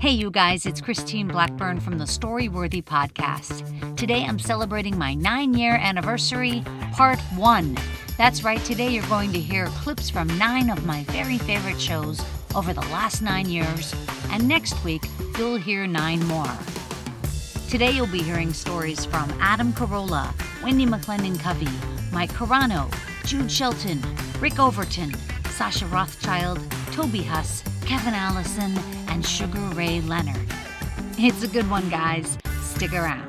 Hey, you guys, it's Christine Blackburn from the Storyworthy Podcast. Today I'm celebrating my nine year anniversary, part one. That's right, today you're going to hear clips from nine of my very favorite shows over the last nine years, and next week you'll hear nine more. Today you'll be hearing stories from Adam Carolla, Wendi McLendon Covey, Mike Carano, Jude Shelton, Rick Overton, Sascha Rothchild, Toby Huss, Kevin Allison, and Sugar Ray Leonard. It's a good one, guys. Stick around.